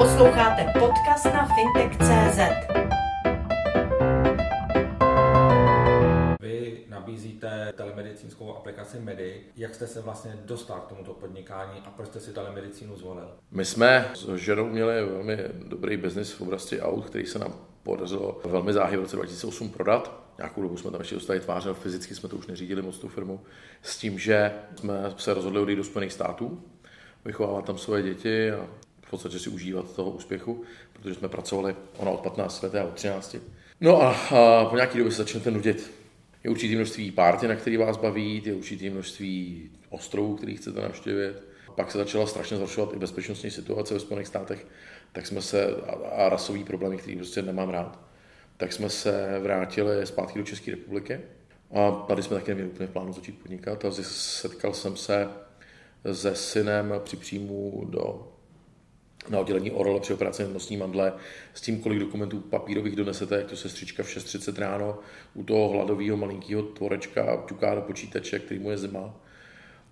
Posloucháte podcast na fintech.cz. Vy nabízíte telemedicínskou aplikaci Medi. Jak jste se vlastně dostal k tomuto podnikání a proč jste si telemedicínu zvolil? My jsme s ženou měli velmi dobrý biznis v oblasti aut, který se nám podařilo velmi záhy v roce 2008 prodat. Nějakou dobu jsme tam ještě dostali tváře, fyzicky jsme to už neřídili moc tu firmu, s tím, že jsme se rozhodli odejít do Spojených států, vychovávat tam svoje děti a podstatě si užívat toho úspěchu, protože jsme pracovali, ona od 15 let a od 13. No a, a po nějaké době se začnete nudit. Je určitý množství párty, na který vás baví, je určitý množství ostrovů, který chcete navštěvit. Pak se začala strašně zhoršovat i bezpečnostní situace ve Spojených státech, tak jsme se, a, a rasový problémy, který prostě nemám rád, tak jsme se vrátili zpátky do České republiky. A tady jsme taky neměli úplně v plánu začít podnikat a setkal jsem se se synem při příjmu do na oddělení Orle při operaci nosní mandle s tím, kolik dokumentů papírových donesete, jak to sestřička v 6.30 ráno u toho hladového malinkého tvorečka ťuká do počítače, který mu je zima.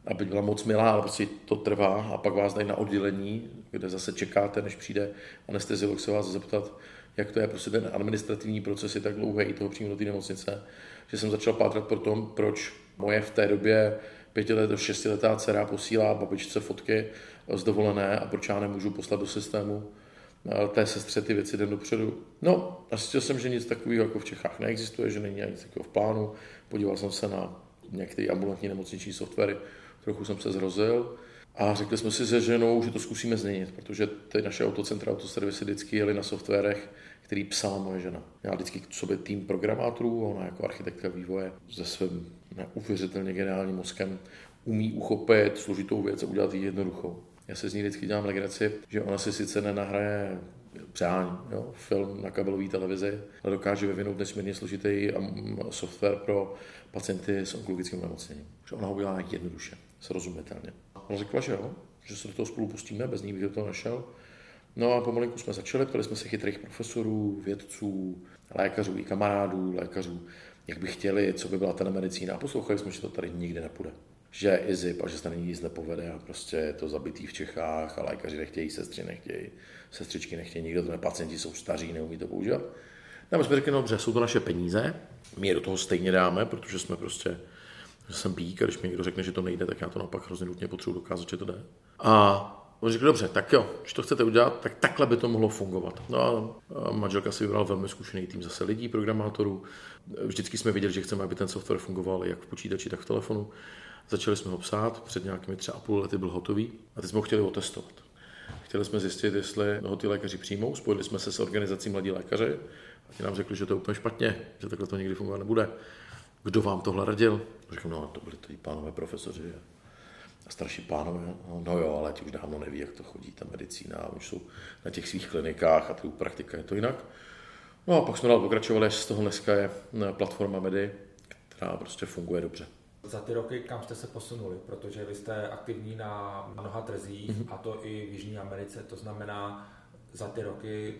Aby byla moc milá, ale prostě to trvá a pak vás dají na oddělení, kde zase čekáte, než přijde anesteziolog se vás zeptat, jak to je, prostě ten administrativní proces je tak dlouhý toho přímo do té nemocnice, že jsem začal pátrat pro tom, proč moje v té době pětiletá, šestiletá dcera posílá babičce fotky z dovolené a proč já nemůžu poslat do systému eh, té sestře ty věci den dopředu. No zjistil jsem, že nic takového jako v Čechách neexistuje, že není nic takového v plánu. Podíval jsem se na některé ambulantní nemocniční softwary, trochu jsem se zrozil a řekli jsme si se ženou, že to zkusíme změnit, protože ty naše autocentra, autoservisy vždycky jeli na softwarech, který psala moje žena. Já vždycky k sobě tým programátorů, ona jako architektka vývoje se svým neuvěřitelně geniálním mozkem umí uchopit složitou věc a udělat ji jednoduchou. Já se z ní vždycky dělám legraci, že ona si sice nenahraje přání, jo, film na kabelové televizi, ale dokáže vyvinout nesmírně složitý software pro pacienty s onkologickým nemocněním. Že ona ho udělá jednoduše, srozumitelně. Ona řekla, že jo, že se do toho spolu pustíme, bez ní bych toho našel. No a pomalinku jsme začali, ptali jsme se chytrých profesorů, vědců, lékařů i kamarádů, lékařů, jak by chtěli, co by byla telemedicína. A poslouchali jsme, že to tady nikdy nepůjde. Že je IZIP a že se tady nic nepovede a prostě je to zabitý v Čechách a lékaři nechtějí, sestry nechtějí, sestřičky nechtějí, nikdo to ne, pacienti jsou staří, neumí to používat. No my jsme řekli, no dobře, jsou to naše peníze, my je do toho stejně dáme, protože jsme prostě, že jsem pík a když mi někdo řekne, že to nejde, tak já to naopak hrozně nutně potřebuji dokázat, že to jde. A On řekl, dobře, tak jo, když to chcete udělat, tak takhle by to mohlo fungovat. No a manželka si vybral velmi zkušený tým zase lidí, programátorů. Vždycky jsme viděli, že chceme, aby ten software fungoval jak v počítači, tak v telefonu. Začali jsme ho psát, před nějakými třeba a půl lety byl hotový a teď jsme ho chtěli otestovat. Chtěli jsme zjistit, jestli ho ty lékaři přijmou, spojili jsme se s organizací Mladí lékaři a ti nám řekli, že to je úplně špatně, že takhle to nikdy fungovat nebude. Kdo vám tohle radil? Řekl, no to byli ty pánové profesoři a starší pánové, no, no jo, ale ti už dávno neví, jak to chodí, ta medicína, už jsou na těch svých klinikách a tu praktika je to jinak. No a pak jsme dál pokračovali, až z toho dneska je eh, platforma Medy, která prostě funguje dobře. Za ty roky, kam jste se posunuli? Protože vy jste aktivní na mnoha trzích, mm-hmm. a to i v Jižní Americe, to znamená, za ty roky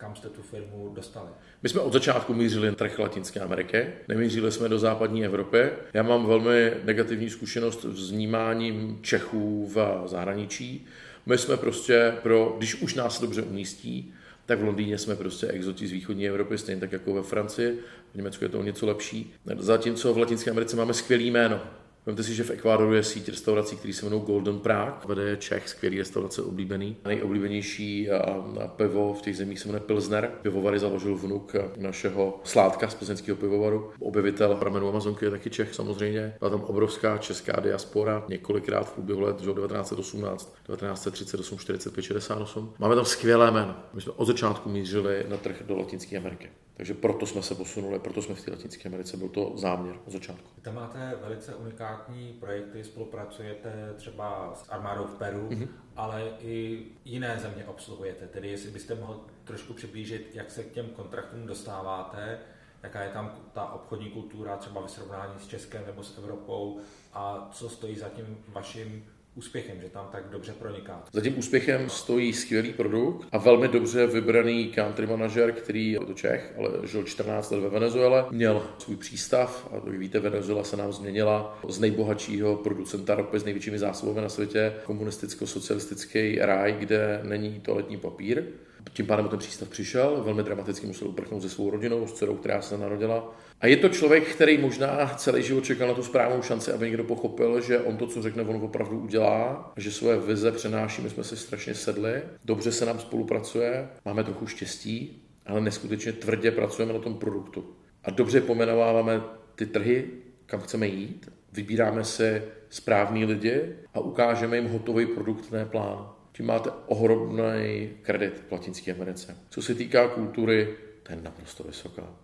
kam jste tu firmu dostali? My jsme od začátku mířili na trh Latinské Ameriky, nemířili jsme do západní Evropy. Já mám velmi negativní zkušenost s vnímáním Čechů v zahraničí. My jsme prostě pro, když už nás dobře umístí, tak v Londýně jsme prostě exoti z východní Evropy, stejně tak jako ve Francii. V Německu je to něco lepší. Zatímco v Latinské Americe máme skvělý jméno. Vemte si, že v Ekvádoru je síť restaurací, který se jmenují Golden Prague. Vede je Čech, skvělý restaurace oblíbený. Nejoblíbenější a, pivo v těch zemích se jmenuje Pilsner. Pivovary založil vnuk našeho sládka z plzeňského pivovaru. Objevitel pramenu Amazonky je taky Čech samozřejmě. Byla tam obrovská česká diaspora několikrát v průběhu let, 1918, 1938, 45, 68. Máme tam skvělé jméno. My jsme od začátku mířili na trh do Latinské Ameriky. Takže proto jsme se posunuli, proto jsme v té Latinské Americe, byl to záměr od začátku. Tam máte velice unikátní projekty, spolupracujete třeba s armádou v Peru, mm-hmm. ale i jiné země obsluhujete. Tedy jestli byste mohl trošku přiblížit, jak se k těm kontraktům dostáváte, jaká je tam ta obchodní kultura třeba ve srovnání s Českem nebo s Evropou a co stojí za tím vaším úspěchem, že tam tak dobře proniká? Za tím úspěchem stojí skvělý produkt a velmi dobře vybraný country manažer, který je to Čech, ale žil 14 let ve Venezuele, měl svůj přístav a jak víte, Venezuela se nám změnila z nejbohatšího producenta ropy s největšími zásobami na světě, komunisticko-socialistický ráj, kde není toaletní papír. Tím pádem ten přístav přišel, velmi dramaticky musel uprchnout se svou rodinou, s dcerou, která se narodila. A je to člověk, který možná celý život čekal na tu správnou šanci, aby někdo pochopil, že on to, co řekne, on opravdu udělá, že svoje vize přenáší, my jsme si strašně sedli, dobře se nám spolupracuje, máme trochu štěstí, ale neskutečně tvrdě pracujeme na tom produktu. A dobře pomenováváme ty trhy, kam chceme jít, vybíráme si správní lidi a ukážeme jim hotový produkt, ne plán tím máte ohromný kredit v Latinské Americe. Co se týká kultury, to je naprosto vysoká.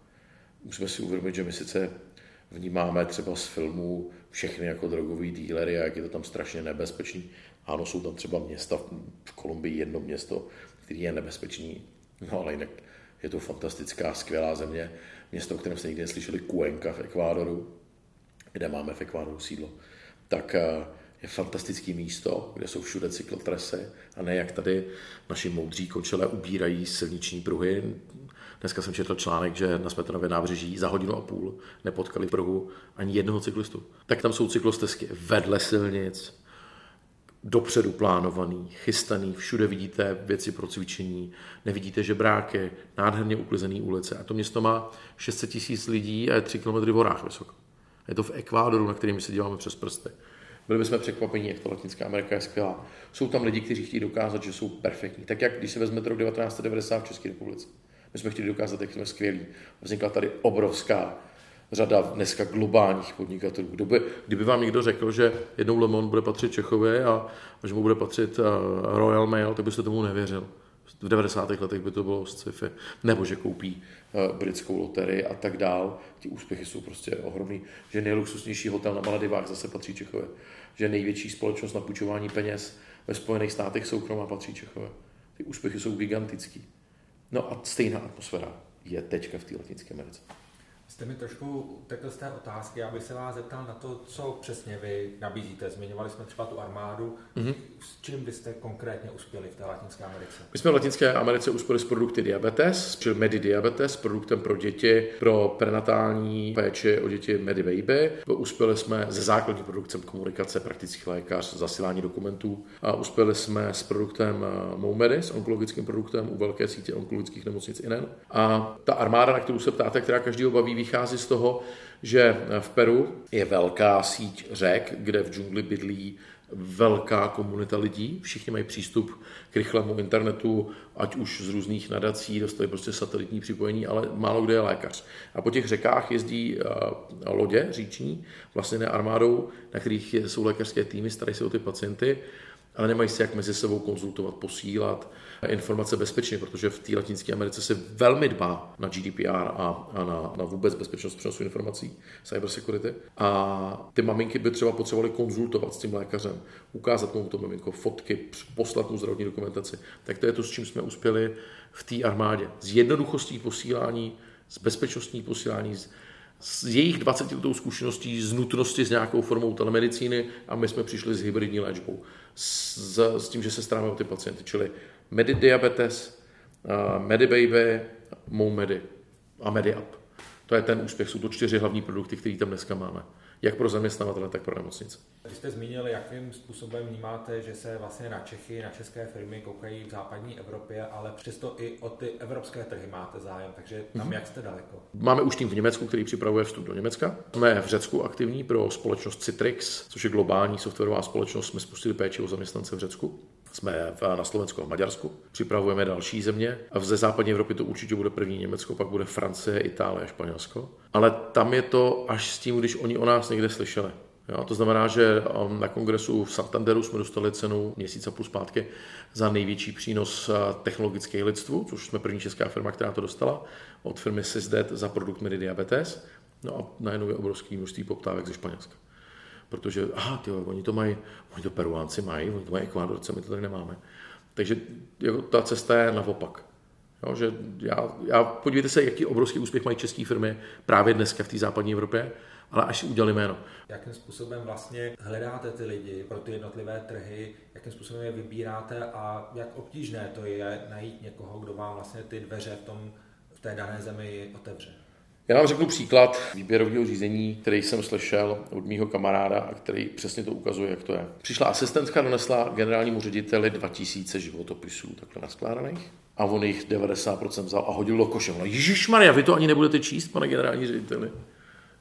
Musíme si uvědomit, že my sice vnímáme třeba z filmů všechny jako drogový dílery a jak je to tam strašně nebezpečný. Ano, jsou tam třeba města, v Kolumbii jedno město, který je nebezpečný, no ale jinak je to fantastická, skvělá země. Město, o kterém jste nikdy neslyšeli, Cuenca v Ekvádoru, kde máme v Ekvádoru sídlo. Tak eh, je fantastické místo, kde jsou všude cyklotresy a ne jak tady naši moudří kočele ubírají silniční pruhy. Dneska jsem četl článek, že na Smetanově nábřeží za hodinu a půl nepotkali pruhu ani jednoho cyklistu. Tak tam jsou cyklostezky vedle silnic, dopředu plánovaný, chystaný, všude vidíte věci pro cvičení, nevidíte žebráky, nádherně uklizený ulice. A to město má 600 tisíc lidí a je 3 km v horách vysoko. Je to v Ekvádoru, na kterým se díváme přes prsty. Byli bychom překvapení, jak to Latinská Amerika je skvělá. Jsou tam lidi, kteří chtějí dokázat, že jsou perfektní. Tak jak když si vezmete rok 1990 v České republice. My jsme chtěli dokázat, jak jsme skvělí. Vznikla tady obrovská řada dneska globálních podnikatelů. Kdyby, kdyby vám někdo řekl, že jednou Le Monde bude patřit Čechovi a, a že mu bude patřit uh, Royal Mail, tak byste tomu nevěřil. V 90. letech by to bylo sci-fi. Nebo že koupí uh, britskou loterii a tak dál. Ty úspěchy jsou prostě ohromný. Že nejluxusnější hotel na Maledivách zase patří Čechové. Že největší společnost na půjčování peněz ve Spojených státech soukromá patří Čechové. Ty úspěchy jsou gigantický. No a stejná atmosféra je teďka v té Latinské Americe. Jste mi trošku utekl z té otázky, abych se vás zeptal na to, co přesně vy nabízíte. Zmiňovali jsme třeba tu armádu. Mm-hmm. S čím byste konkrétně uspěli v té Latinské Americe? My jsme v Latinské Americe uspěli s produkty diabetes, čili Medidiabetes, s produktem pro děti, pro prenatální péči o děti Medibaby. Uspěli jsme se základní produktem komunikace, praktický lékař, zasílání dokumentů. A uspěli jsme s produktem eh, Moumedy, s onkologickým produktem u velké sítě onkologických nemocnic INEN. A ta armáda, na kterou se ptáte, která každý baví, vychází z toho, že v Peru je velká síť řek, kde v džungli bydlí velká komunita lidí, všichni mají přístup k rychlému internetu, ať už z různých nadací, dostali prostě satelitní připojení, ale málo kde je lékař. A po těch řekách jezdí uh, lodě říční, vlastně ne armádou, na kterých jsou lékařské týmy, starají se o ty pacienty ale nemají se jak mezi sebou konzultovat, posílat informace bezpečně, protože v té Latinské Americe se velmi dbá na GDPR a, a na, na vůbec bezpečnost přenosu informací, cyber security. A ty maminky by třeba potřebovaly konzultovat s tím lékařem, ukázat mu to maminko, fotky, poslat mu zdravotní dokumentaci. Tak to je to, s čím jsme uspěli v té armádě. Z jednoduchostí posílání, z bezpečnostní posílání, s jejich 20 letou zkušeností, z nutnosti s nějakou formou telemedicíny a my jsme přišli s hybridní léčbou s, s tím, že se staráme o ty pacienty, čili Medidiabetes, uh, Medibaby, Medi a MediUp. To je ten úspěch, jsou to čtyři hlavní produkty, které tam dneska máme jak pro zaměstnavatele, tak pro nemocnice. Vy jste zmínil, jakým způsobem vnímáte, že se vlastně na Čechy, na české firmy koukají v západní Evropě, ale přesto i o ty evropské trhy máte zájem, takže tam mm-hmm. jak jste daleko? Máme už tým v Německu, který připravuje vstup do Německa. Jsme v Řecku aktivní pro společnost Citrix, což je globální softwarová společnost. Jsme spustili péči o zaměstnance v Řecku. Jsme na Slovensku a Maďarsku. Připravujeme další země. A ze západní Evropy to určitě bude první Německo, pak bude Francie, Itálie Španělsko. Ale tam je to až s tím, když oni o nás někde slyšeli. Jo, to znamená, že um, na kongresu v Santanderu jsme dostali cenu měsíc a půl zpátky za největší přínos uh, technologické lidstvu, což jsme první česká firma, která to dostala, od firmy Sysdet za produkt Medidiabetes. No a najednou je obrovský množství poptávek ze Španělska protože, aha, tyjo, oni to mají, oni to peruánci mají, oni to mají ekvádorce, my to tady nemáme. Takže jako, ta cesta je naopak. Jo, že já, já, podívejte se, jaký obrovský úspěch mají české firmy právě dneska v té západní Evropě ale až udělali jméno. Jakým způsobem vlastně hledáte ty lidi pro ty jednotlivé trhy, jakým způsobem je vybíráte a jak obtížné to je najít někoho, kdo vám vlastně ty dveře v, tom, v té dané zemi otevře? Já vám řeknu příklad výběrového řízení, který jsem slyšel od mýho kamaráda a který přesně to ukazuje, jak to je. Přišla asistentka, donesla generálnímu řediteli 2000 životopisů takhle naskládaných a on jich 90% vzal a hodil do koše. Ježíš Maria, vy to ani nebudete číst, pane generální řediteli.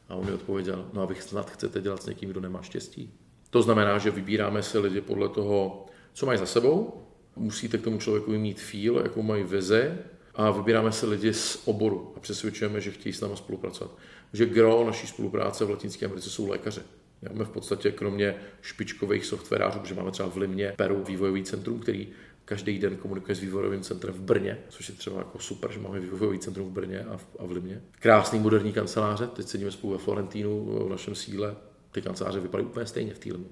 A on mi odpověděl, no a vy snad chcete dělat s někým, kdo nemá štěstí. To znamená, že vybíráme si lidi podle toho, co mají za sebou, musíte k tomu člověku mít feel, jakou mají vize, a vybíráme se lidi z oboru a přesvědčujeme, že chtějí s námi spolupracovat. Že gro naší spolupráce v Latinské Americe jsou lékaři. Máme v podstatě kromě špičkových softwarářů, protože máme třeba v Limě Peru vývojový centrum, který každý den komunikuje s vývojovým centrem v Brně, což je třeba jako super, že máme vývojový centrum v Brně a v, a v Limě. Krásný moderní kanceláře, teď sedíme spolu ve Florentínu v našem síle, ty kanceláře vypadají úplně stejně v Týlmu.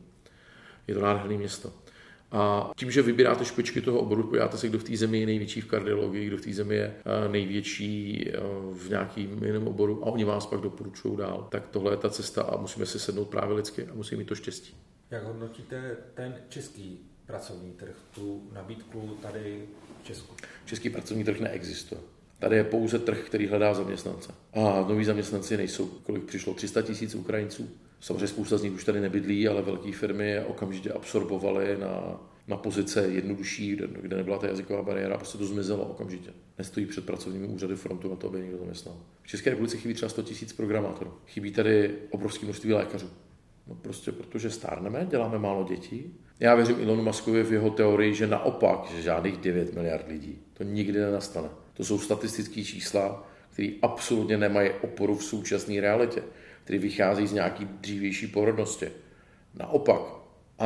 Je to nádherné město. A tím, že vybíráte špičky toho oboru, podíváte se, kdo v té zemi je největší v kardiologii, kdo v té zemi je eh, největší eh, v nějakým jiném oboru a oni vás pak doporučují dál, tak tohle je ta cesta a musíme si sednout právě lidsky a musíme mít to štěstí. Jak hodnotíte ten český pracovní trh, tu nabídku tady v Česku? Český pracovní trh neexistuje. Tady je pouze trh, který hledá zaměstnance. A noví zaměstnanci nejsou. Kolik přišlo? 300 tisíc Ukrajinců. Samozřejmě spousta z nich už tady nebydlí, ale velké firmy je okamžitě absorbovaly na, na pozice jednodušší, kde, kde nebyla ta jazyková bariéra, prostě to zmizelo okamžitě. Nestojí před pracovními úřady frontu na to, aby někdo zaměstnal. V České republice chybí třeba 100 tisíc programátorů. Chybí tady obrovské množství lékařů. No prostě protože stárneme, děláme málo dětí. Já věřím Elonu Muskovi v jeho teorii, že naopak, že žádných 9 miliard lidí. To nikdy nenastane. To jsou statistické čísla, které absolutně nemají oporu v současné realitě který vychází z nějaký dřívější porodnosti. Naopak,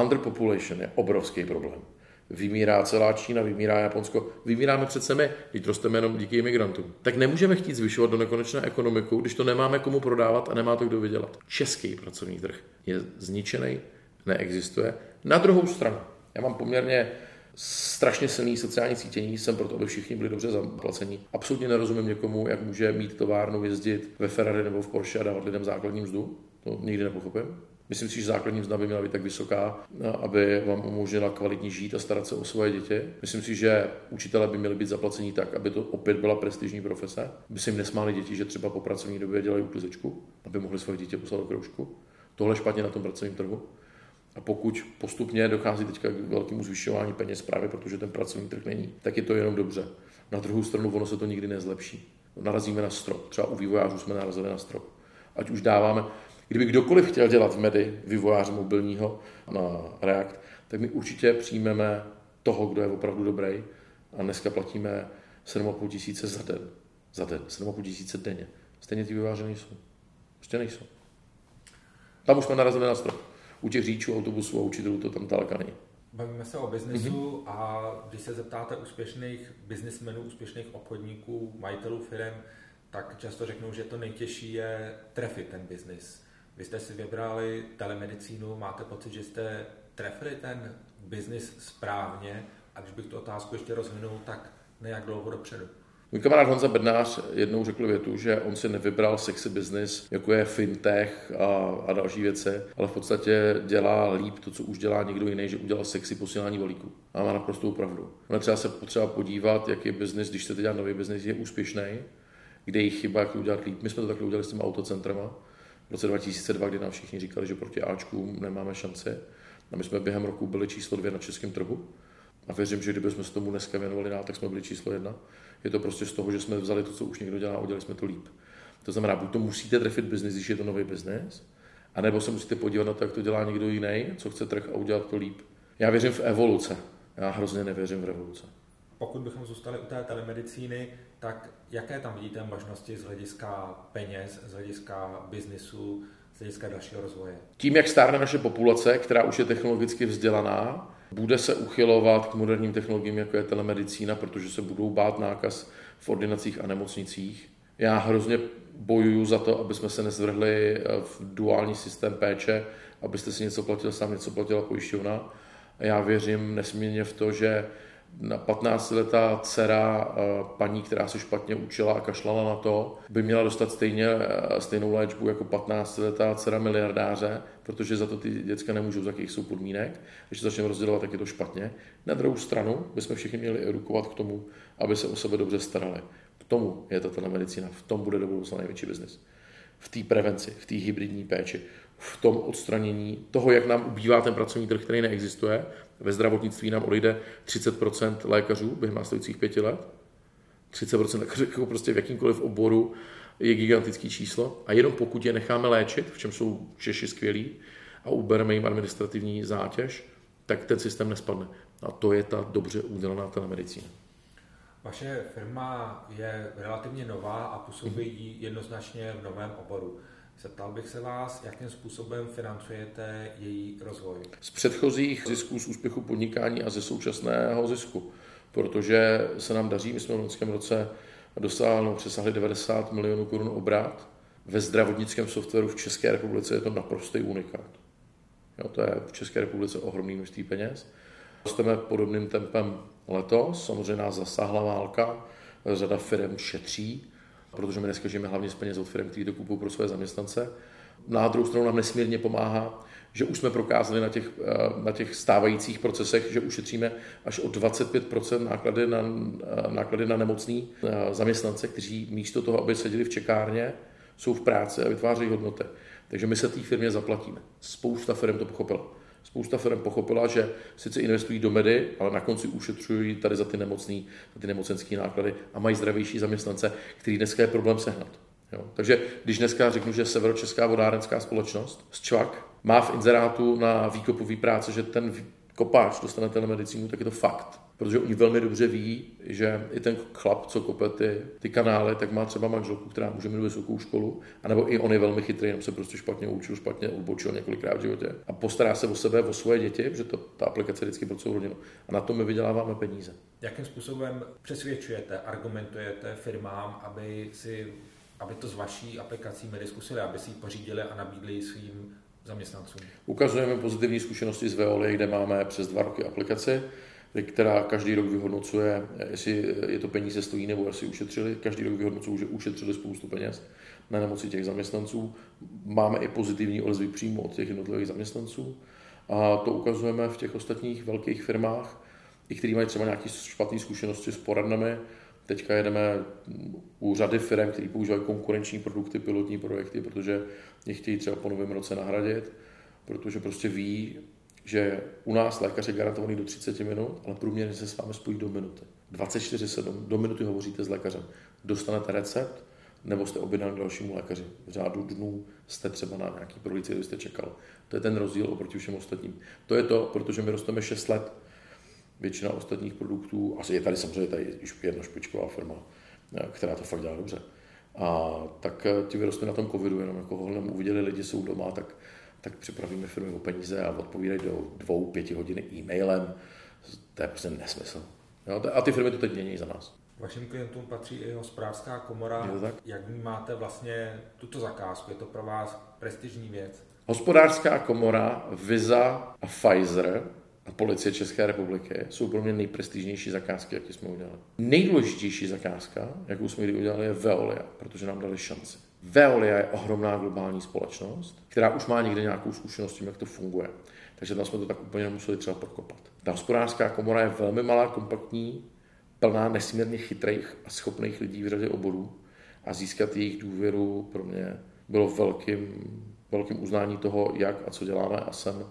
underpopulation je obrovský problém. Vymírá celá Čína, vymírá Japonsko, vymíráme přece my, teď rosteme jenom díky imigrantům. Tak nemůžeme chtít zvyšovat do nekonečné ekonomiku, když to nemáme komu prodávat a nemá to kdo vydělat. Český pracovní trh je zničený, neexistuje. Na druhou stranu, já mám poměrně strašně silný sociální cítění, jsem proto, aby všichni byli dobře zaplacení. Absolutně nerozumím někomu, jak může mít továrnu, jezdit ve Ferrari nebo v Porsche a dávat lidem základní mzdu. To nikdy nepochopím. Myslím si, že základní mzda by měla být tak vysoká, aby vám umožnila kvalitní žít a starat se o svoje děti. Myslím si, že učitelé by měli být zaplacení tak, aby to opět byla prestižní profese, aby se jim nesmáli děti, že třeba po pracovní době dělají uklizečku, aby mohli svoje dítě poslat do kroužku. Tohle špatně na tom pracovním trhu. A pokud postupně dochází teďka k velkému zvyšování peněz právě protože ten pracovní trh není, tak je to jenom dobře. Na druhou stranu ono se to nikdy nezlepší. Narazíme na strop. Třeba u vývojářů jsme narazili na strop. Ať už dáváme, kdyby kdokoliv chtěl dělat v medy vývojáře mobilního na React, tak my určitě přijmeme toho, kdo je opravdu dobrý a dneska platíme 7,5 tisíce za den. Za den. 7,5 tisíce denně. Stejně ty vývojáři nejsou. Prostě nejsou. Tam už jsme narazili na strop u těch řidičů autobusů a učitelů to tam daleka není. Bavíme se o biznesu mm-hmm. a když se zeptáte úspěšných biznismenů, úspěšných obchodníků, majitelů firm, tak často řeknou, že to nejtěžší je trefit ten biznis. Vy jste si vybrali telemedicínu, máte pocit, že jste trefili ten biznis správně a když bych tu otázku ještě rozvinul, tak nejak dlouho dopředu. Můj kamarád Honza Bednář jednou řekl větu, že on si nevybral sexy business, jako je fintech a, a další věci, ale v podstatě dělá líp to, co už dělá někdo jiný, že udělal sexy posílání volíků. A má naprostou pravdu. Ale třeba se potřeba podívat, jaký business, když chcete dělat nový business, je úspěšný, kde je chyba, jak to udělat líp. My jsme to takhle udělali s těmi autocentrama v roce 2002, kdy nám všichni říkali, že proti Ačkům nemáme šanci. A my jsme během roku byli číslo dvě na českém trhu. A věřím, že kdybychom se tomu dneska věnovali dál, tak jsme byli číslo jedna. Je to prostě z toho, že jsme vzali to, co už někdo dělá a udělali jsme to líp. To znamená, buď to musíte trefit biznis, když je to nový biznis, anebo se musíte podívat na to, jak to dělá někdo jiný, co chce trh a udělat to líp. Já věřím v evoluce. Já hrozně nevěřím v revoluce. Pokud bychom zůstali u té telemedicíny, tak jaké tam vidíte možnosti z hlediska peněz, z hlediska biznisu, z hlediska dalšího rozvoje? Tím, jak stárne naše populace, která už je technologicky vzdělaná, bude se uchylovat k moderním technologiím, jako je telemedicína, protože se budou bát nákaz v ordinacích a nemocnicích. Já hrozně bojuju za to, aby jsme se nezvrhli eh, v duální systém péče, abyste si něco platil sám, něco platila pojišťovna. Já věřím nesmírně v to, že na 15-letá dcera eh, paní, která se špatně učila a kašlala na to, by měla dostat stejně, eh, stejnou léčbu jako 15-letá dcera miliardáře, protože za to ty děcka nemůžou, za jakých jsou podmínek. Když začneme rozdělovat, tak je to špatně. Na druhou stranu bychom všichni měli edukovat k tomu, aby se o sebe dobře starali. K tomu je ta telemedicína, v tom bude do budoucna největší biznis. V té prevenci, v té hybridní péči, v tom odstranění toho, jak nám ubývá ten pracovní trh, který neexistuje. Ve zdravotnictví nám odejde 30% lékařů během následujících pěti let. 30% lékařů jako prostě v jakýmkoliv oboru je gigantický číslo. A jenom pokud je necháme léčit, v čem jsou Češi skvělí, a ubereme jim administrativní zátěž, tak ten systém nespadne. A to je ta dobře udělaná telemedicína. Vaše firma je relativně nová a působí jednoznačně v novém oboru. Zeptal bych se vás, jakým způsobem financujete její rozvoj? Z předchozích zisků, z úspěchu podnikání a ze současného zisku, protože se nám daří, my jsme v loňském roce dosáhli, přesahli 90 milionů korun obrat. Ve zdravotnickém softwaru v České republice je to naprostý unikát. Jo, to je v České republice ohromný množství peněz. Rosteme podobným tempem letos, samozřejmě nás zasáhla válka, řada firm šetří, protože my dneska žijeme hlavně z peněz od firm, kteří to kupují pro své zaměstnance. Na druhou stranu nám nesmírně pomáhá, že už jsme prokázali na těch, eh, na těch stávajících procesech, že ušetříme až o 25% náklady na, eh, náklady na nemocný eh, zaměstnance, kteří místo toho, aby seděli v čekárně, jsou v práci a vytvářejí hodnoty. Takže my se té firmě zaplatíme. Spousta firm to pochopila. Spousta firm pochopila, že sice investují do medy, ale na konci ušetřují tady za ty nemocný, za ty nemocenské náklady a mají zdravější zaměstnance, který dneska je problém sehnat. Jo. Takže když dneska řeknu, že Severočeská vodárenská společnost z Čvak má v inzerátu na výkopový práce, že ten kopáč dostane telemedicínu, tak je to fakt protože oni velmi dobře ví, že i ten chlap, co kope ty, ty kanály, tak má třeba manželku, která může mít vysokou školu, anebo i on je velmi chytrý, jenom se prostě špatně učil, špatně odbočil několikrát v životě a postará se o sebe, o svoje děti, protože to, ta aplikace vždycky pro celou rodinu. A na to my vyděláváme peníze. Jakým způsobem přesvědčujete, argumentujete firmám, aby si aby to s vaší aplikací měli zkusili, aby si ji pořídili a nabídli svým zaměstnancům? Ukazujeme pozitivní zkušenosti z Veoly, kde máme přes dva roky aplikaci která každý rok vyhodnocuje, jestli je to peníze stojí nebo jestli ušetřili. Každý rok vyhodnocují, že ušetřili spoustu peněz na nemoci těch zaměstnanců. Máme i pozitivní odezvy přímo od těch jednotlivých zaměstnanců. A to ukazujeme v těch ostatních velkých firmách, i který mají třeba nějaké špatné zkušenosti s poradnami. Teďka jedeme u řady firm, které používají konkurenční produkty, pilotní projekty, protože je chtějí třeba po novém roce nahradit, protože prostě ví, že u nás lékař je garantovaný do 30 minut, ale průměrně se s vámi spojí do minuty. 24-7, do minuty hovoříte s lékařem. Dostanete recept, nebo jste objednán k dalšímu lékaři. V řádu dnů jste třeba na nějaký prohlídce, kde jste čekal. To je ten rozdíl oproti všem ostatním. To je to, protože my rosteme 6 let. Většina ostatních produktů, asi je tady samozřejmě tady jedna špičková firma, která to fakt dělá dobře. A tak ti vyrostli na tom covidu, jenom jako holem uviděli lidi jsou doma, tak tak připravíme firmy o peníze a odpovídají do dvou, pěti hodiny e-mailem. To je prostě nesmysl. Jo? A ty firmy to teď mění za nás. Vašim klientům patří i hospodářská komora. tak? Jak vnímáte vlastně tuto zakázku? Je to pro vás prestižní věc? Hospodářská komora, Visa a Pfizer a policie České republiky jsou pro mě nejprestižnější zakázky, jaké jsme udělali. Nejdůležitější zakázka, jakou jsme kdy udělali, je Veolia, protože nám dali šanci. Veolia je ohromná globální společnost, která už má někde nějakou zkušenost s tím, jak to funguje. Takže tam jsme to tak úplně nemuseli třeba prokopat. Ta hospodářská komora je velmi malá, kompaktní, plná nesmírně chytrých a schopných lidí v řadě oborů a získat jejich důvěru pro mě bylo velkým, velkým uznání toho, jak a co děláme a jsem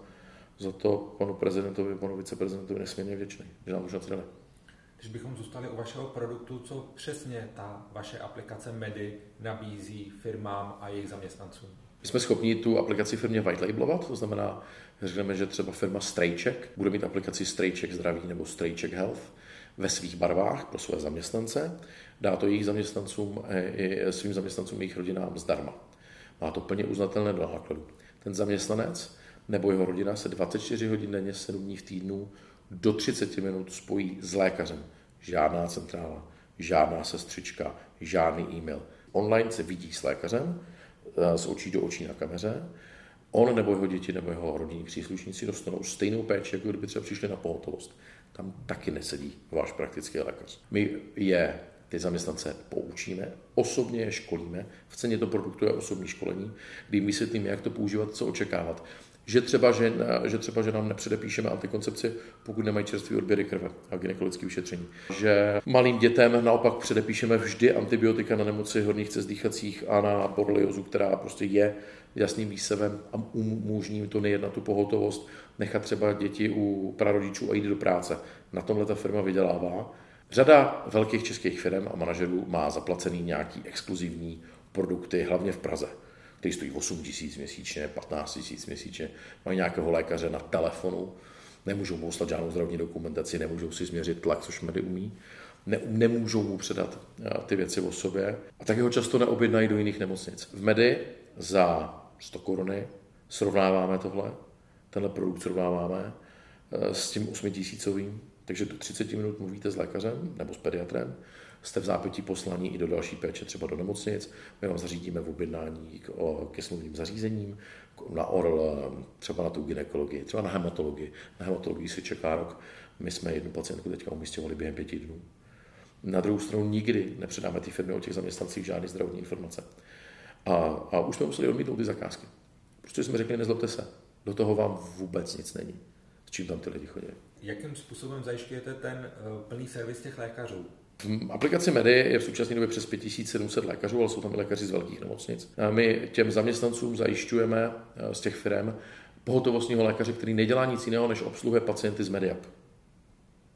za to panu prezidentovi, panu viceprezidentovi nesmírně vděčný, že nám už dali. Když bychom zůstali u vašeho produktu, co přesně ta vaše aplikace Medy nabízí firmám a jejich zaměstnancům? My jsme schopni tu aplikaci firmě white labelovat, to znamená, řekneme, že třeba firma Straycheck bude mít aplikaci Straycheck zdraví nebo Straycheck health ve svých barvách pro své zaměstnance, dá to jejich zaměstnancům i svým zaměstnancům jejich rodinám zdarma. Má to plně uznatelné do nákladu. Ten zaměstnanec nebo jeho rodina se 24 hodin denně, 7 dní v týdnu do 30 minut spojí s lékařem. Žádná centrála, žádná sestřička, žádný e-mail. Online se vidí s lékařem, eh, z očí do očí na kameře. On nebo jeho děti nebo jeho rodinní příslušníci dostanou stejnou péči, jako kdyby třeba přišli na pohotovost. tam taky nesedí váš praktický lékař. My je ty zaměstnance poučíme, osobně je školíme, v ceně to produktu je osobní školení, kdy vysvětlíme, jak to používat, co očekávat. Že třeba, že, že třeba, že nám nepředepíšeme antikoncepci, pokud nemají čerstvý odběry krve a gynekologické vyšetření. Že malým dětem naopak předepíšeme vždy antibiotika na nemoci horních cest dýchacích a na boreliozu, která prostě je jasným výsevem a umožní jim to nejednat tu pohotovost, nechat třeba děti u prarodičů a jít do práce. Na tomhle ta firma vydělává. Řada velkých českých firm a manažerů má zaplacený nějaký exkluzivní produkty, hlavně v Praze, který stojí 8 tisíc měsíčně, 15 tisíc měsíčně, mají nějakého lékaře na telefonu, nemůžou mu poslat žádnou zdravotní dokumentaci, nemůžou si změřit tlak, což medy umí, ne, nemůžou mu předat eh, ty věci o sobě a taky ho často neobjednají do jiných nemocnic. V Medy za 100 koruny srovnáváme tohle, tenhle produkt srovnáváme eh, s tím 8 tisícovým, takže do 30 minut mluvíte s lékařem nebo s pediatrem, jste v zápětí poslaní i do další péče, třeba do nemocnic, my vám zařídíme v objednání k, o, ke smluvním zařízením, na ORL, třeba na tu ginekologii, třeba na hematologii. Na hematologii se čeká rok. My jsme jednu pacientku teďka umístěvali během pěti dnů. Na druhou stranu nikdy nepředáme ty firmy o těch zaměstnancích žádné zdravotní informace. A, a už jsme museli odmítnout ty zakázky. Prostě jsme řekli, nezlobte se, do toho vám vůbec nic není, s čím tam ty lidi chodí. Jakým způsobem zajišťujete ten uh, plný servis těch lékařů? V aplikaci Medy je v současné době přes 5700 lékařů, ale jsou tam i lékaři z velkých nemocnic. A my těm zaměstnancům zajišťujeme eh, z těch firm pohotovostního lékaře, který nedělá nic jiného, než obsluhuje pacienty z Mediap.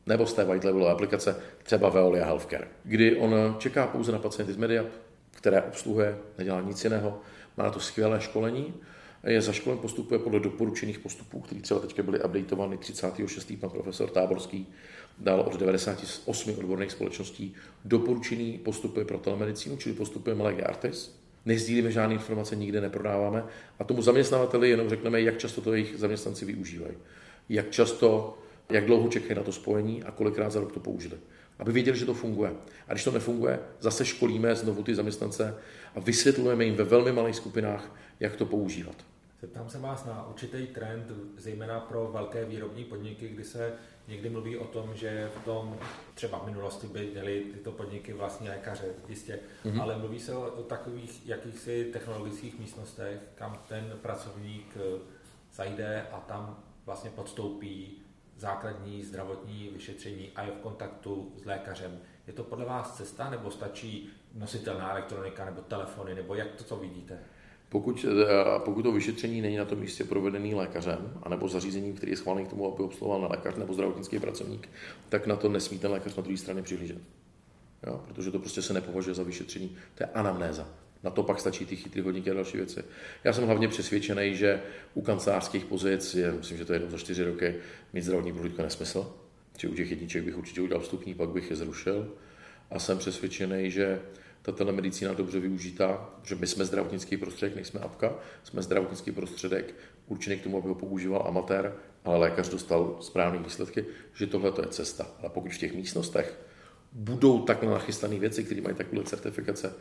Nebo z té white levelové aplikace, třeba Veolia Healthcare, kdy on čeká pouze na pacienty z Mediap, které obsluhuje, nedělá nic jiného, má na to skvělé školení, je zaškolen, postupuje podle doporučených postupů, které třeba teď byly updateovány 36. pan profesor Táborský dal od 98 odborných společností doporučený postupy pro telemedicínu, čili postupujeme lege artis. Nezdílíme žádné informace, nikde neprodáváme a tomu zaměstnavateli jenom řekneme, jak často to jejich zaměstnanci využívají. Jak často, jak dlouho čekají na to spojení a kolikrát za rok to použili. Aby věděli, že to funguje. A když to nefunguje, zase školíme znovu ty zaměstnance a vysvětlujeme jim ve velmi malých skupinách, jak to používat. Zeptám se vás na určitý trend, zejména pro velké výrobní podniky, kdy se někdy mluví o tom, že v tom třeba v minulosti by měly tyto podniky vlastní lékaře, jistě, mm-hmm. ale mluví se o, o takových jakýchsi technologických místnostech, kam ten pracovník eh, zajde a tam vlastně podstoupí základní zdravotní vyšetření a je v kontaktu s lékařem. Je to podle vás cesta, nebo stačí nositelná elektronika, nebo telefony, nebo jak to co vidíte? Pokud, eh, pokud to vyšetření není na tom místě provedený lékařem, anebo zařízením, který je schválený k tomu, aby obsluhoval na lékař nebo zdravotnický pracovník, tak na to nesmí ten lékař na druhé straně přihlížet. Jo, protože to prostě se nepovažuje za vyšetření. To je anamnéza. Na to pak stačí ty chytrý hodinky a další věci. Já jsem hlavně přesvědčený, že u kancelářských pozic, je, myslím, že to je jednou za čtyři roky, mít zdravotní prohlídku nesmysl. Či u těch jedniček bych určitě udělal vstupní, pak bych je zrušil. A jsem přesvědčený, že ta telemedicína dobře využitá, že my jsme zdravotnický prostředek, nejsme apka, jsme zdravotnický prostředek určený k tomu, aby ho používal amatér, ale lékař dostal správné výsledky, že tohle je cesta. Ale pokud v těch místnostech budou takhle nachystané věci, které mají takové certifikace,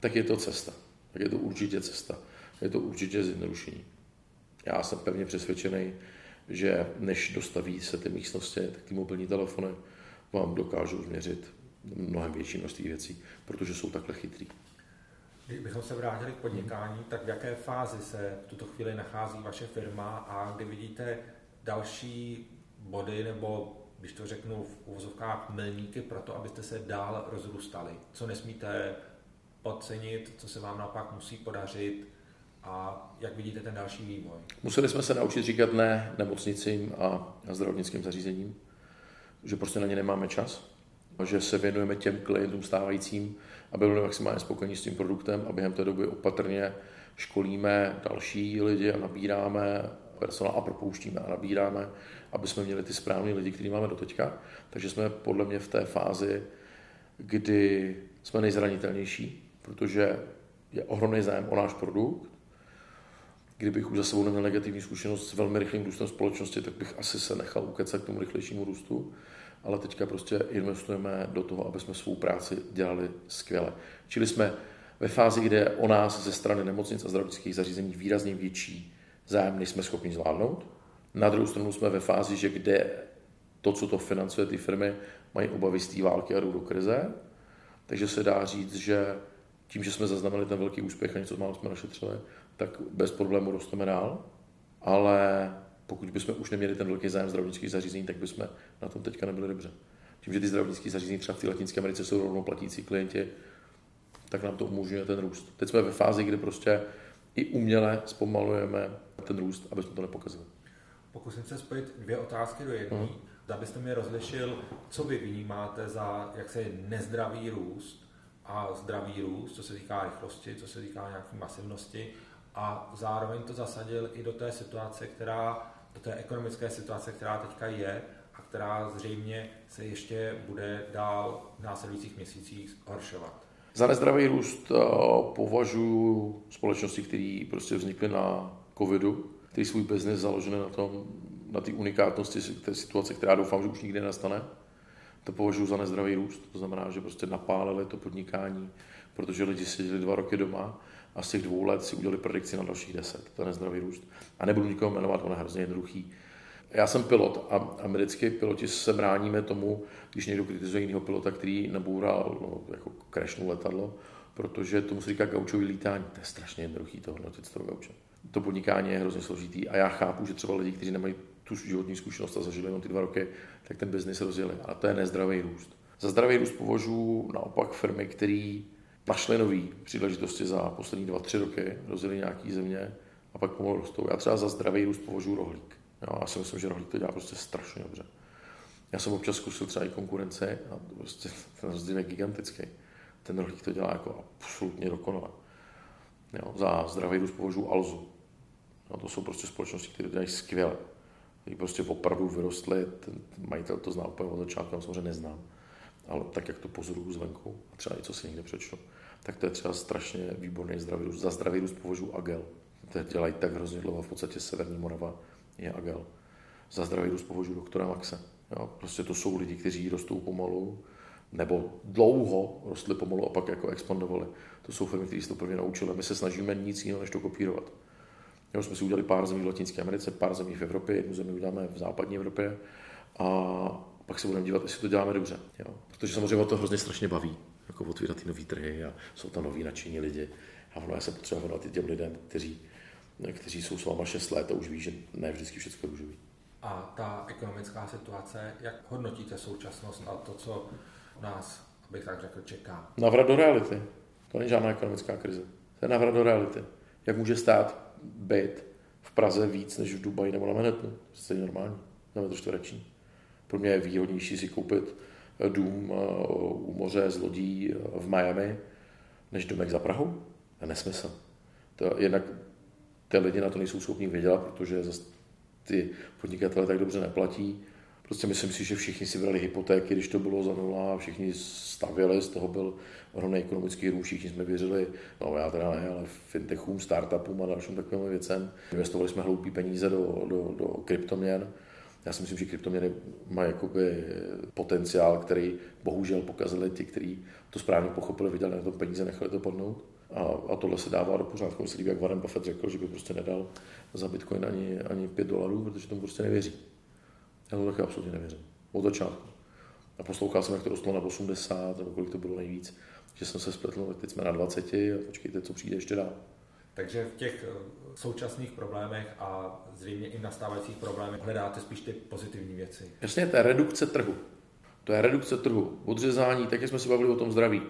tak je to cesta. Tak je to určitě cesta. Je to určitě zjednodušení. Já jsem pevně přesvědčený, že než dostaví se ty místnosti, tak ty mobilní telefony vám dokážou změřit mnohem větší množství věcí, protože jsou takhle chytrý. Kdybychom se vrátili k podnikání, tak v jaké fázi se v tuto chvíli nachází vaše firma a kdy vidíte další body nebo, když to řeknu v uvozovkách, milníky pro to, abyste se dál rozrůstali? Co nesmíte podcenit, co se vám naopak musí podařit a jak vidíte ten další vývoj? Museli jsme se naučit říkat ne nemocnicím a zdravotnickým zařízením, že prostě na ně nemáme čas, že se věnujeme těm klientům stávajícím, aby byli maximálně spokojení s tím produktem a během té doby opatrně školíme další lidi a nabíráme personál a propouštíme a nabíráme, aby jsme měli ty správné lidi, který máme do teďka. Takže jsme podle mě v té fázi, kdy jsme nejzranitelnější, protože je ohromný zájem o náš produkt. Kdybych už za sebou neměl negativní zkušenost s velmi rychlým růstem společnosti, tak bych asi se nechal ukecat k tomu rychlejšímu růstu ale teďka prostě investujeme do toho, aby jsme svou práci dělali skvěle. Čili jsme ve fázi, kde o nás ze strany nemocnic a zdravotnických zařízení výrazně větší zájem, než jsme schopni zvládnout. Na druhou stranu jsme ve fázi, že kde to, co to financuje, ty firmy mají obavy z té války a jdou do krize. Takže se dá říct, že tím, že jsme zaznamenali ten velký úspěch a něco málo jsme našetřili, tak bez problému rosteme dál. Ale pokud bychom už neměli ten velký zájem zdravotnických zařízení, tak bychom na tom teďka nebyli dobře. Tím, že ty zdravotnické zařízení třeba v té Latinské Americe jsou rovnou platící klienti, tak nám to umožňuje ten růst. Teď jsme ve fázi, kdy prostě i uměle zpomalujeme ten růst, aby jsme to nepokazili. Pokusím se spojit dvě otázky do jedné. Uh-huh. Abyste mi rozlišil, co vy vnímáte za jak se nezdravý růst a zdravý růst, co se týká rychlosti, co se týká nějaké masivnosti a zároveň to zasadil i do té situace, která, do té ekonomické situace, která teďka je a která zřejmě se ještě bude dál v následujících měsících horšovat. Za nezdravý růst eh, považuji společnosti, které prostě vznikly na covidu, který svůj biznis založený na tom, na té unikátnosti té situace, která doufám, že už nikdy nastane. To považuji za nezdravý růst. To znamená, že prostě napálili to podnikání, protože lidi seděli dva roky doma a z těch dvou let si udělali predikci na dalších deset. To nezdravý růst. A nebudu nikoho jmenovat, on je hrozně jednoduchý. Já jsem pilot a americký piloti se bráníme tomu, když někdo kritizuje jiného pilota, který naboural, no, jako crashnul letadlo, protože tomu se říká gaučový lítání. To je strašně jednoduchý to hodnotit z toho gauče. To podnikání je hrozně složitý a já chápu, že třeba lidi, kteří nemají tu životní zkušenost a zažili jenom ty dva roky, tak ten biznis rozjeli. A to je nezdravý růst. Za zdravý růst považuji naopak firmy, které našly nové příležitosti za poslední dva, tři roky, rozjeli nějaký země a pak pomalu rostou. Já třeba za zdravý růst považuji rohlík. Jo, já si myslím, že rohlík to dělá prostě strašně dobře. Já jsem občas zkusil třeba i konkurence a prostě ten rozdíl je gigantický. Ten rohlík to dělá jako absolutně dokonale. Jo, za zdravý růst považuji Alzu. No, to jsou prostě společnosti, které dělají skvěle. Ty prostě opravdu vyrostly, ten majitel to zná úplně od začátku, samozřejmě neznám. Ale tak, jak to pozoruju zvenku, a třeba i co si někde přečtu, tak to je třeba strašně výborný zdravý růst. Za zdravý růst považuji Agel. To dělají tak hrozně dlouho, v podstatě Severní Morava je Agel. Za zdravý růst považuji doktora Maxe. Jo, prostě to jsou lidi, kteří rostou pomalu, nebo dlouho rostly pomalu a pak jako expandovali. To jsou firmy, které se to prvně naučili. My se snažíme nic jiného, než to kopírovat. Jo, jsme si udělali pár zemí v Latinské Americe, pár zemí v Evropě, jednu zemi uděláme v západní Evropě a pak se budeme dívat, jestli to děláme dobře. Jo. Protože samozřejmě to hrozně strašně baví, jako otvírat ty nové trhy a jsou tam noví nadšení lidi. A ono já se potřeba věnovat i těm lidem, kteří, kteří jsou s váma 6 let a už ví, že ne vždycky všechno růžový. A ta ekonomická situace, jak hodnotíte současnost a to, co nás, abych tak řekl, čeká? Navrat do reality. To není žádná ekonomická krize. To je navrat do reality. Jak může stát být v Praze víc než v Dubaji nebo na Manhattanu? To je normální. Na metr čtvereční. Pro mě je výhodnější si koupit dům eh, u moře z lodí eh, v Miami, než domek za Prahou. To je nesmysl. To jednak ty lidi na to nejsou schopni vydělat, protože ty podnikatele tak dobře neplatí. Prostě myslím si, že všichni si brali hypotéky, když to bylo za nula, všichni stavěli, z toho byl ohromný ekonomický růst, všichni jsme věřili, no já teda ne, ale fintechům, startupům a dalším takovým věcem. Investovali jsme hloupý peníze do, do, do kryptoměn. Já si myslím, že kryptoměny mají jakoby potenciál, který bohužel pokazili ti, kteří to správně pochopili, viděli na tom peníze, nechali to padnout. A, a tohle se dává do pořádku. Líbí, jak Warren Buffett řekl, že by prostě nedal za Bitcoin ani, ani 5 dolarů, protože tomu prostě nevěří. Já to taky absolutně nevěřím. Od začátku. A poslouchal jsem, jak to rostlo na 80, nebo kolik to bylo nejvíc, že jsem se spletl, teď jsme na 20 a počkejte, co přijde ještě dál. Takže v těch eh, současných problémech a zřejmě i nastávajících problémech hledáte spíš ty pozitivní věci. Jasně, to je redukce trhu. To je redukce trhu. Odřezání, tak jak jsme se bavili o tom zdraví.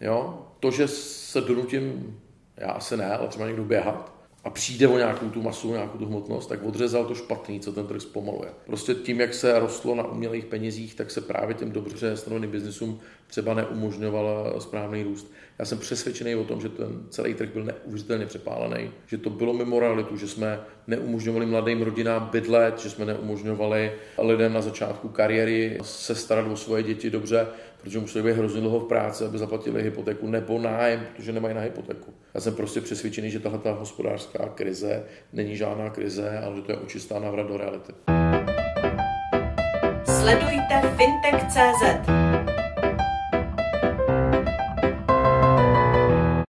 Jo? To, že se donutím, já asi ne, ale třeba někdo běhat, a přijde o nějakou tu masu, nějakou tu hmotnost, tak odřezal to špatný, co ten trh zpomaluje. Prostě tím, jak se rostlo na umělých penězích, tak se právě těm dobře stanoveným biznisům třeba neumožňovala správný růst. Já jsem přesvědčený o tom, že ten celý trh byl neuvěřitelně přepálený, že to bylo mimo realitu, že jsme neumožňovali mladým rodinám bydlet, že jsme neumožňovali lidem na začátku kariéry se starat o svoje děti dobře, protože museli být hrozně dlouho v práci, aby zaplatili hypotéku nebo nájem, protože nemají na hypotéku. Já jsem prostě přesvědčený, že tahle hospodářská krize není žádná krize, ale že to je očistá návrat do reality. Sledujte fintech.cz